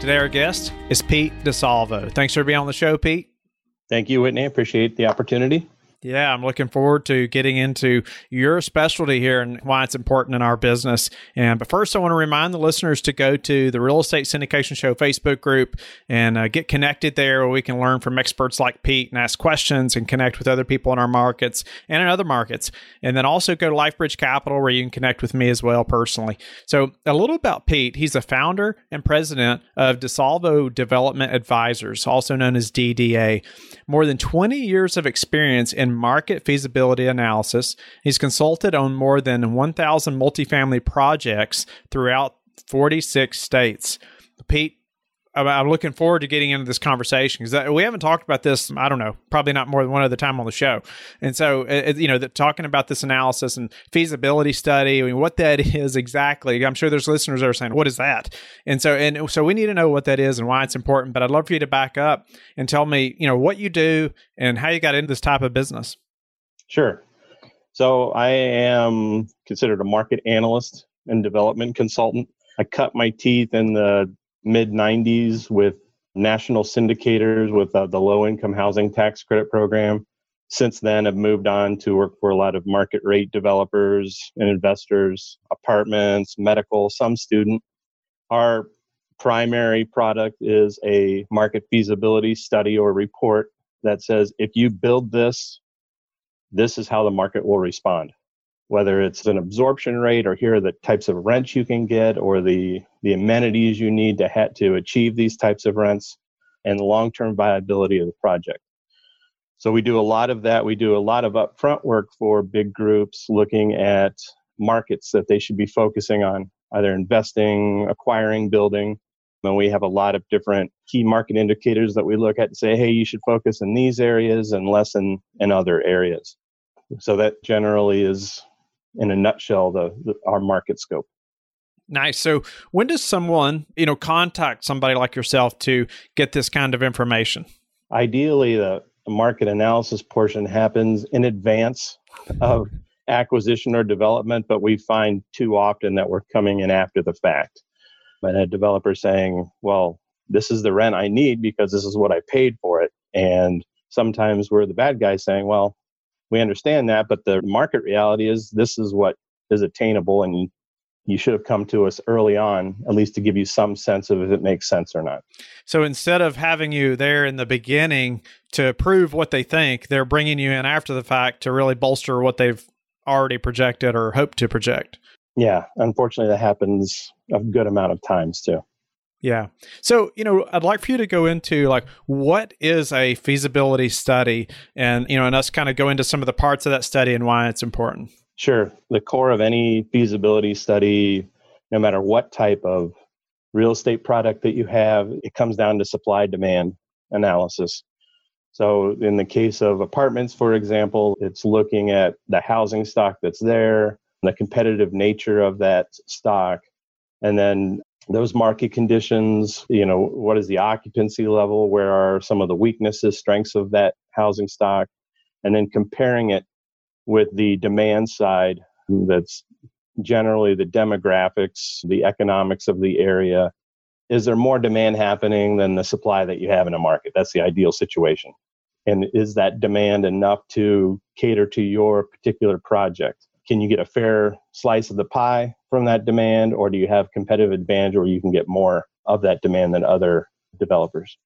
Today, our guest is Pete DiSalvo. Thanks for being on the show, Pete. Thank you, Whitney. Appreciate the opportunity. Yeah, I'm looking forward to getting into your specialty here and why it's important in our business. And but first, I want to remind the listeners to go to the Real Estate Syndication Show Facebook group and uh, get connected there, where we can learn from experts like Pete and ask questions and connect with other people in our markets and in other markets. And then also go to LifeBridge Capital, where you can connect with me as well personally. So a little about Pete. He's the founder and president of DiSalvo Development Advisors, also known as DDA. More than 20 years of experience in market feasibility analysis. He's consulted on more than 1,000 multifamily projects throughout 46 states. Pete, I'm looking forward to getting into this conversation because we haven't talked about this. I don't know, probably not more than one other time on the show. And so, it, you know, the, talking about this analysis and feasibility study, I mean, what that is exactly. I'm sure there's listeners that are saying, "What is that?" And so, and so we need to know what that is and why it's important. But I'd love for you to back up and tell me, you know, what you do and how you got into this type of business. Sure. So I am considered a market analyst and development consultant. I cut my teeth in the mid 90s with national syndicators with uh, the low income housing tax credit program. Since then, I've moved on to work for a lot of market rate developers and investors, apartments, medical, some student. Our primary product is a market feasibility study or report that says if you build this, this is how the market will respond whether it's an absorption rate or here are the types of rents you can get or the, the amenities you need to, ha- to achieve these types of rents and the long-term viability of the project. So we do a lot of that. We do a lot of upfront work for big groups looking at markets that they should be focusing on, either investing, acquiring, building. And we have a lot of different key market indicators that we look at and say, hey, you should focus in these areas and less in, in other areas. So that generally is in a nutshell the, the, our market scope. Nice. So when does someone you know contact somebody like yourself to get this kind of information? Ideally the market analysis portion happens in advance of acquisition or development but we find too often that we're coming in after the fact. And a developer saying well this is the rent i need because this is what i paid for it and sometimes we're the bad guy saying well we understand that, but the market reality is this is what is attainable, and you should have come to us early on, at least to give you some sense of if it makes sense or not. So instead of having you there in the beginning to prove what they think, they're bringing you in after the fact to really bolster what they've already projected or hoped to project. Yeah, unfortunately, that happens a good amount of times too. Yeah. So, you know, I'd like for you to go into like what is a feasibility study and, you know, and us kind of go into some of the parts of that study and why it's important. Sure. The core of any feasibility study, no matter what type of real estate product that you have, it comes down to supply demand analysis. So, in the case of apartments, for example, it's looking at the housing stock that's there, the competitive nature of that stock, and then those market conditions you know what is the occupancy level? Where are some of the weaknesses strengths of that housing stock? And then comparing it with the demand side that's generally the demographics the economics of the area. Is there more demand happening than the supply that you have in a market? That's the ideal situation. And is that demand enough to cater to your particular project can you get a fair slice of the pie from that demand, or do you have competitive advantage where you can get more of that demand than other developers?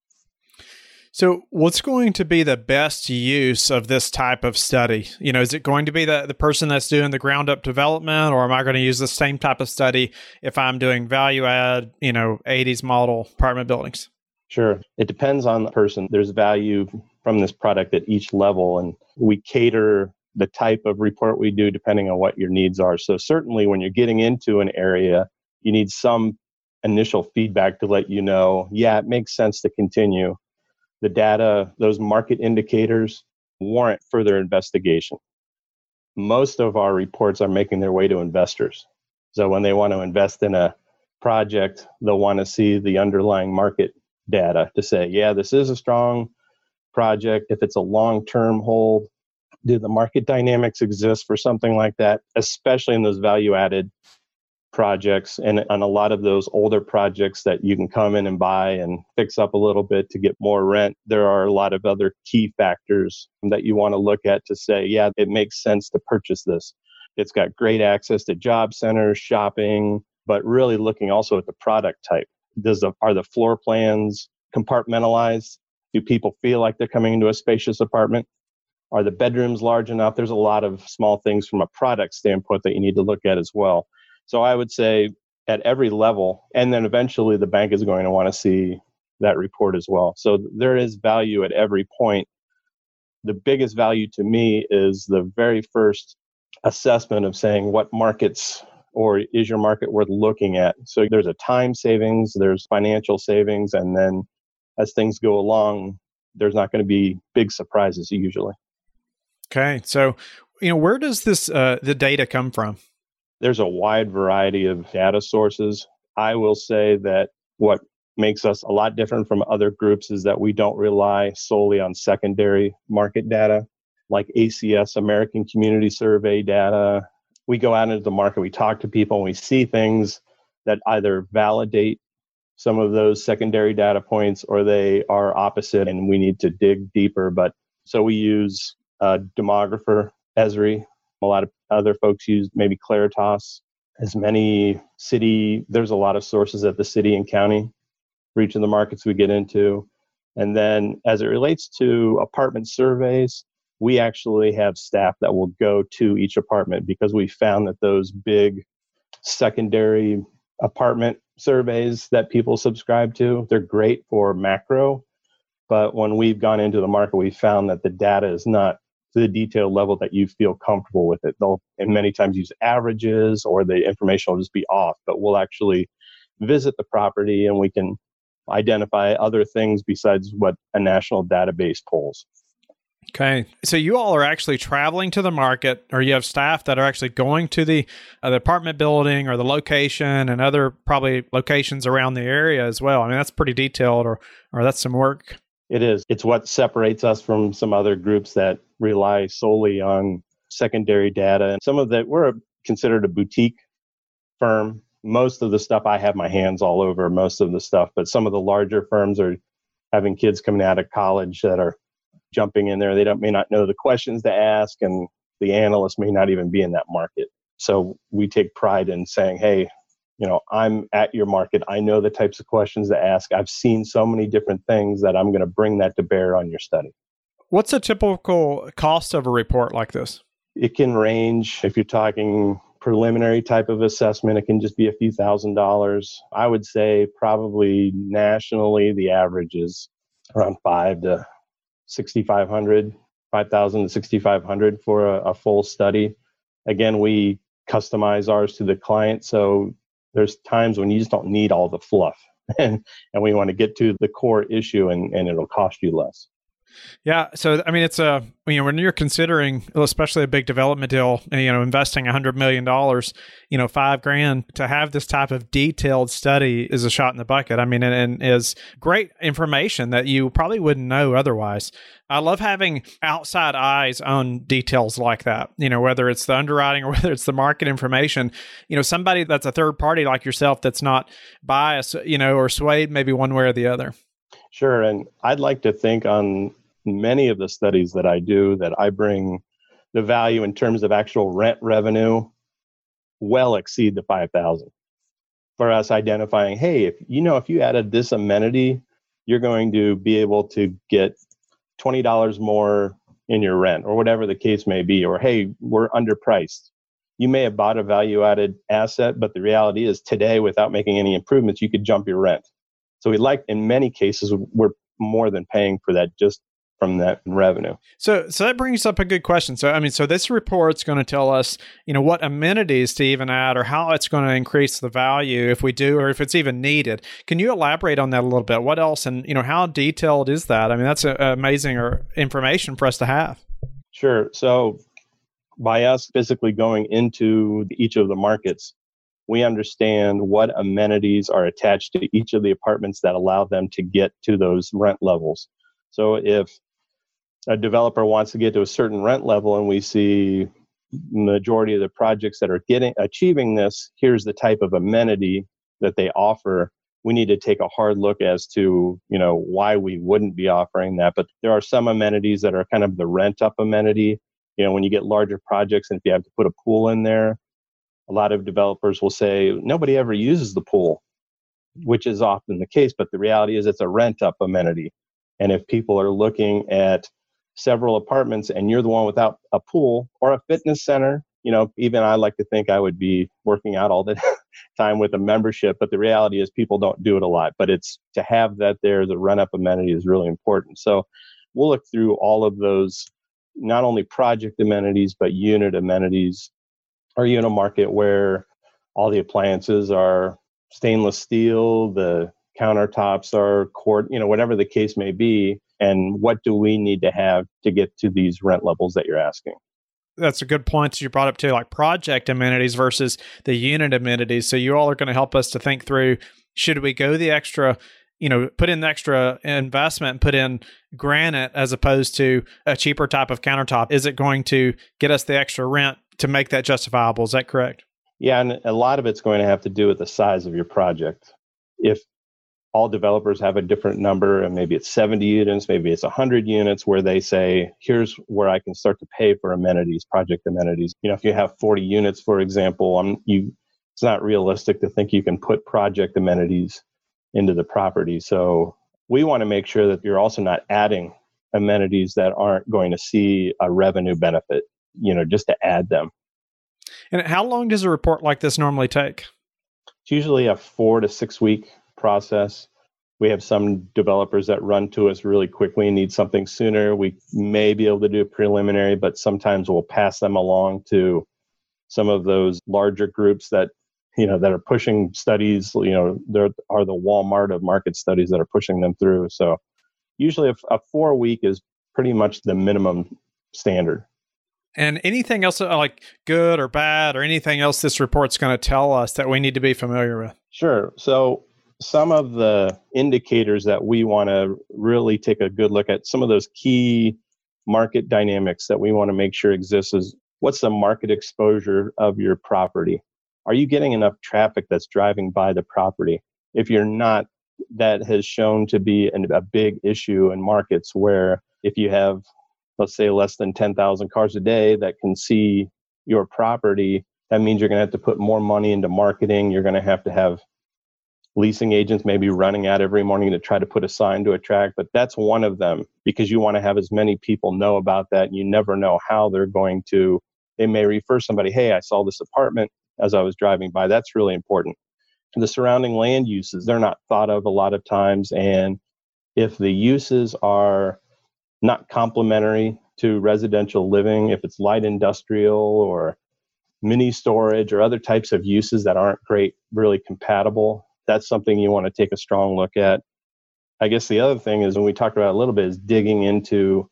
So, what's going to be the best use of this type of study? You know, is it going to be the, the person that's doing the ground up development, or am I going to use the same type of study if I'm doing value add, you know, 80s model apartment buildings? Sure. It depends on the person. There's value from this product at each level, and we cater the type of report we do depending on what your needs are. So certainly when you're getting into an area, you need some initial feedback to let you know, yeah, it makes sense to continue. the data, those market indicators warrant further investigation. Most of our reports are making their way to investors. So when they want to invest in a project, they'll want to see the underlying market data to say, yeah, this is a strong project. If it's a long term hold, do the market dynamics exist for something like that, especially in those value added projects and on a lot of those older projects that you can come in and buy and fix up a little bit to get more rent? There are a lot of other key factors that you want to look at to say yeah it makes sense to purchase this. It's got great access to job centers shopping but really looking also at the product type. Does the are the floor plans compartmentalized? Do people feel like they're coming into a spacious apartment are the bedrooms large enough there's a lot of small things from a product standpoint that you need to look at as well so I would say at every level, and then eventually the bank is going to want to see that report as well. So there is value at every point. The biggest value to me is the very first assessment of saying what markets or is your market worth looking at. So there's a time savings, there's financial savings, and then as things go along, there's not going to be big surprises usually. Okay, so you know where does this uh, the data come from? There's a wide variety of data sources. I will say that what makes us a lot different from other groups is that we don't rely solely on secondary market data like ACS, American Community Survey data. We go out into the market, we talk to people, and we see things that either validate some of those secondary data points or they are opposite and we need to dig deeper. But so we use a demographer, Esri, a lot of other folks use maybe Claritas. As many city, there's a lot of sources at the city and county for each of the markets we get into. And then as it relates to apartment surveys, we actually have staff that will go to each apartment because we found that those big secondary apartment surveys that people subscribe to, they're great for macro. But when we've gone into the market, we found that the data is not to the detail level that you feel comfortable with it. They'll and many times use averages or the information will just be off, but we'll actually visit the property and we can identify other things besides what a national database pulls. Okay. So you all are actually traveling to the market or you have staff that are actually going to the, uh, the apartment building or the location and other probably locations around the area as well. I mean, that's pretty detailed or, or that's some work. It is. It's what separates us from some other groups that rely solely on secondary data. And some of that, we're considered a boutique firm. Most of the stuff I have my hands all over, most of the stuff, but some of the larger firms are having kids coming out of college that are jumping in there. They don't, may not know the questions to ask, and the analyst may not even be in that market. So we take pride in saying, hey, you know i'm at your market. I know the types of questions to ask. I've seen so many different things that i'm going to bring that to bear on your study. What's a typical cost of a report like this? It can range if you're talking preliminary type of assessment it can just be a few thousand dollars. I would say probably nationally the average is around five to 6500 5000 to 6500 for a, a full study. Again we customize ours to the client so there's times when you just don't need all the fluff. And and we want to get to the core issue and and it'll cost you less yeah. So, I mean, it's a, you know, when you're considering, especially a big development deal, you know, investing a $100 million, you know, five grand to have this type of detailed study is a shot in the bucket. I mean, and, and is great information that you probably wouldn't know otherwise. I love having outside eyes on details like that, you know, whether it's the underwriting or whether it's the market information, you know, somebody that's a third party like yourself that's not biased, you know, or swayed maybe one way or the other. Sure. And I'd like to think on many of the studies that I do that I bring the value in terms of actual rent revenue well exceed the 5000 for us identifying hey if you know if you added this amenity you're going to be able to get $20 more in your rent or whatever the case may be or hey we're underpriced. You may have bought a value added asset but the reality is today without making any improvements you could jump your rent. So we like in many cases we're more than paying for that just from that revenue. So, so that brings up a good question. So, I mean, so this report's going to tell us, you know, what amenities to even add, or how it's going to increase the value if we do, or if it's even needed. Can you elaborate on that a little bit? What else, and you know, how detailed is that? I mean, that's a, amazing or information for us to have. Sure. So, by us physically going into each of the markets, we understand what amenities are attached to each of the apartments that allow them to get to those rent levels. So if a developer wants to get to a certain rent level and we see majority of the projects that are getting achieving this here's the type of amenity that they offer. We need to take a hard look as to you know why we wouldn't be offering that but there are some amenities that are kind of the rent up amenity. You know when you get larger projects and if you have to put a pool in there a lot of developers will say nobody ever uses the pool which is often the case but the reality is it's a rent up amenity. And if people are looking at several apartments and you're the one without a pool or a fitness center, you know, even I like to think I would be working out all the time with a membership, but the reality is people don't do it a lot. But it's to have that there, the run up amenity is really important. So we'll look through all of those, not only project amenities, but unit amenities. Are you in a market where all the appliances are stainless steel, the countertops are quartz, you know, whatever the case may be, and what do we need to have to get to these rent levels that you're asking? That's a good point that you brought up too, like project amenities versus the unit amenities. So you all are going to help us to think through: should we go the extra? You know, put in the extra investment and put in granite as opposed to a cheaper type of countertop. Is it going to get us the extra rent to make that justifiable? Is that correct? Yeah, and a lot of it's going to have to do with the size of your project. If all developers have a different number and maybe it's 70 units maybe it's 100 units where they say here's where i can start to pay for amenities project amenities. You know if you have 40 units for example I'm, you it's not realistic to think you can put project amenities into the property. So we want to make sure that you're also not adding amenities that aren't going to see a revenue benefit you know just to add them. And how long does a report like this normally take? It's usually a four to six week process. We have some developers that run to us really quickly and need something sooner. We may be able to do a preliminary, but sometimes we'll pass them along to some of those larger groups that you know that are pushing studies. You know, there are the Walmart of market studies that are pushing them through. So usually a, a four week is pretty much the minimum standard. And anything else uh, like good or bad or anything else this report's going to tell us that we need to be familiar with? Sure. So some of the indicators that we want to really take a good look at, some of those key market dynamics that we want to make sure exists is what's the market exposure of your property? Are you getting enough traffic that's driving by the property? If you're not, that has shown to be an, a big issue in markets where if you have, let's say, less than 10,000 cars a day that can see your property, that means you're going to have to put more money into marketing. You're going to have to have leasing agents may be running out every morning to try to put a sign to attract, but that's one of them because you want to have as many people know about that. You never know how they're going to, they may refer somebody, hey, I saw this apartment as I was driving by. That's really important. The surrounding land uses, they're not thought of a lot of times. And if the uses are not complementary to residential living, if it's light industrial or mini storage or other types of uses that aren't great, really compatible, that's something you want to take a strong look at. I guess the other thing is when we talked about a little bit is digging into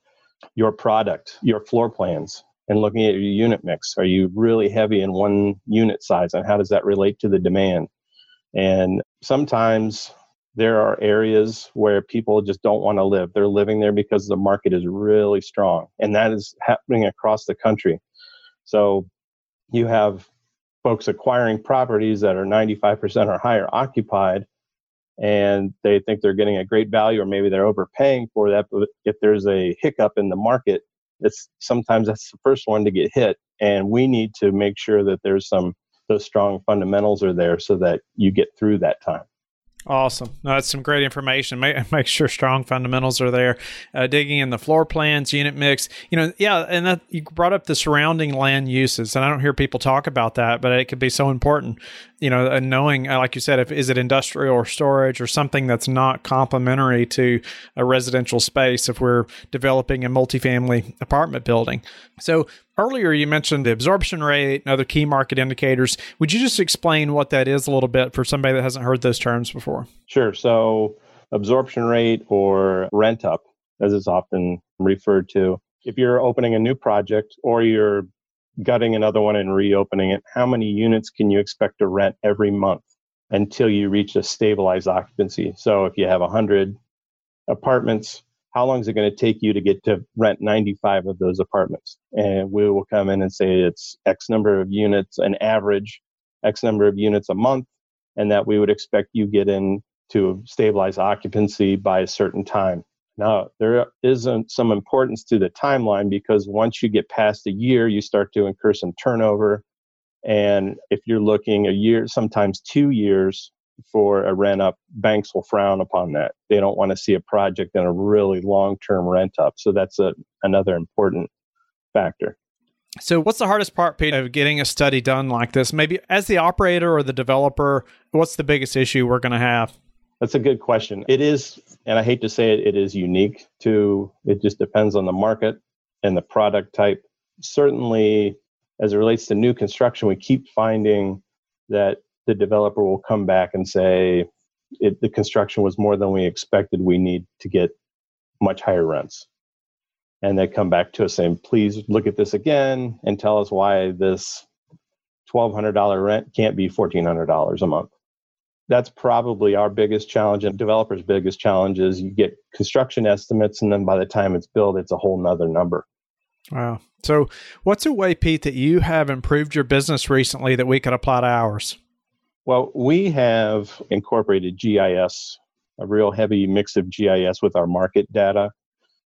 your product, your floor plans, and looking at your unit mix. Are you really heavy in one unit size, and how does that relate to the demand? And sometimes there are areas where people just don't want to live. They're living there because the market is really strong, and that is happening across the country. So you have folks acquiring properties that are 95% or higher occupied and they think they're getting a great value or maybe they're overpaying for that but if there's a hiccup in the market it's sometimes that's the first one to get hit and we need to make sure that there's some those strong fundamentals are there so that you get through that time Awesome. No, that's some great information. Make, make sure strong fundamentals are there. Uh, digging in the floor plans, unit mix. You know, yeah, and that you brought up the surrounding land uses, and I don't hear people talk about that, but it could be so important. You know, knowing, uh, like you said, if is it industrial or storage or something that's not complementary to a residential space if we're developing a multifamily apartment building. So earlier you mentioned the absorption rate and other key market indicators. Would you just explain what that is a little bit for somebody that hasn't heard those terms before? Sure. So absorption rate or rent up, as it's often referred to. If you're opening a new project or you're gutting another one and reopening it, how many units can you expect to rent every month until you reach a stabilized occupancy? So if you have 100 apartments, how long is it going to take you to get to rent 95 of those apartments? And we will come in and say it's X number of units, an average X number of units a month, and that we would expect you get in to stabilize occupancy by a certain time. Now, there isn't some importance to the timeline because once you get past a year, you start to incur some turnover. And if you're looking a year, sometimes two years for a rent up, banks will frown upon that. They don't want to see a project in a really long term rent up. So that's a, another important factor. So, what's the hardest part, Pete, of getting a study done like this? Maybe as the operator or the developer, what's the biggest issue we're going to have? That's a good question. It is, and I hate to say it, it is unique to, it just depends on the market and the product type. Certainly, as it relates to new construction, we keep finding that the developer will come back and say, it, the construction was more than we expected. We need to get much higher rents. And they come back to us saying, please look at this again and tell us why this $1,200 rent can't be $1,400 a month. That's probably our biggest challenge and developers' biggest challenge is you get construction estimates and then by the time it's built, it's a whole nother number. Wow. So, what's a way, Pete, that you have improved your business recently that we could apply to ours? Well, we have incorporated GIS, a real heavy mix of GIS with our market data,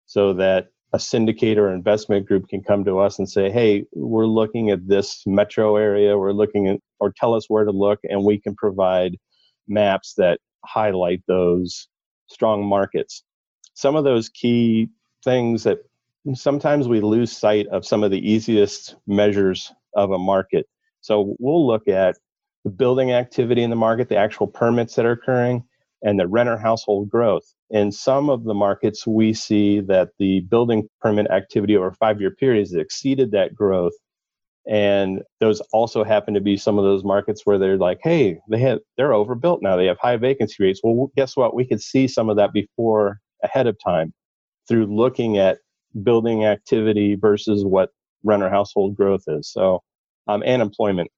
so that a syndicator or investment group can come to us and say, hey, we're looking at this metro area, we're looking at, or tell us where to look, and we can provide maps that highlight those strong markets. Some of those key things that sometimes we lose sight of some of the easiest measures of a market. So we'll look at the building activity in the market, the actual permits that are occurring, and the renter household growth. In some of the markets, we see that the building permit activity over five year period has exceeded that growth. And those also happen to be some of those markets where they're like, hey, they have they're overbuilt now. They have high vacancy rates. Well, guess what? We could see some of that before ahead of time through looking at building activity versus what renter household growth is. So, um, and employment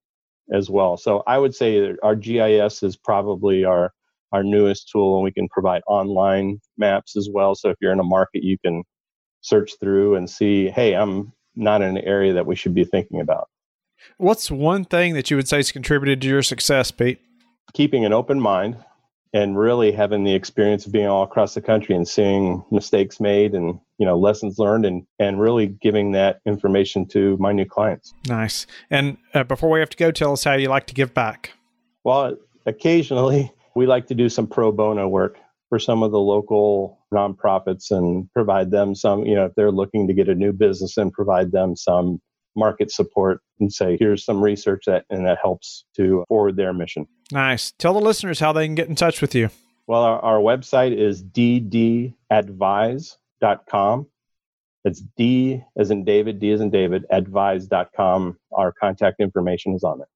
as well. So I would say our GIS is probably our our newest tool, and we can provide online maps as well. So if you're in a market, you can search through and see, hey, I'm not an area that we should be thinking about. What's one thing that you would say has contributed to your success, Pete? Keeping an open mind and really having the experience of being all across the country and seeing mistakes made and you know lessons learned and and really giving that information to my new clients nice and uh, before we have to go tell us how you like to give back well occasionally we like to do some pro bono work for some of the local nonprofits and provide them some you know if they're looking to get a new business and provide them some market support and say here's some research that and that helps to forward their mission Nice. Tell the listeners how they can get in touch with you. Well, our, our website is ddadvise.com. It's D as in David, D as in David, advise.com. Our contact information is on it.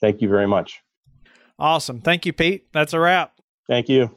Thank you very much. Awesome. Thank you, Pete. That's a wrap. Thank you.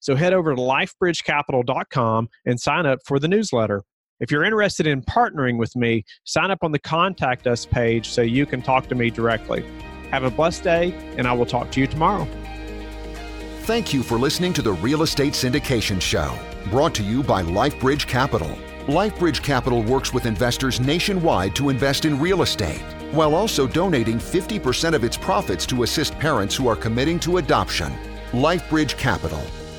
So head over to lifebridgecapital.com and sign up for the newsletter. If you're interested in partnering with me, sign up on the Contact Us page so you can talk to me directly. Have a blessed day, and I will talk to you tomorrow. Thank you for listening to the Real Estate Syndication Show, brought to you by LifeBridge Capital. LifeBridge Capital works with investors nationwide to invest in real estate, while also donating 50% of its profits to assist parents who are committing to adoption. LifeBridge Capital,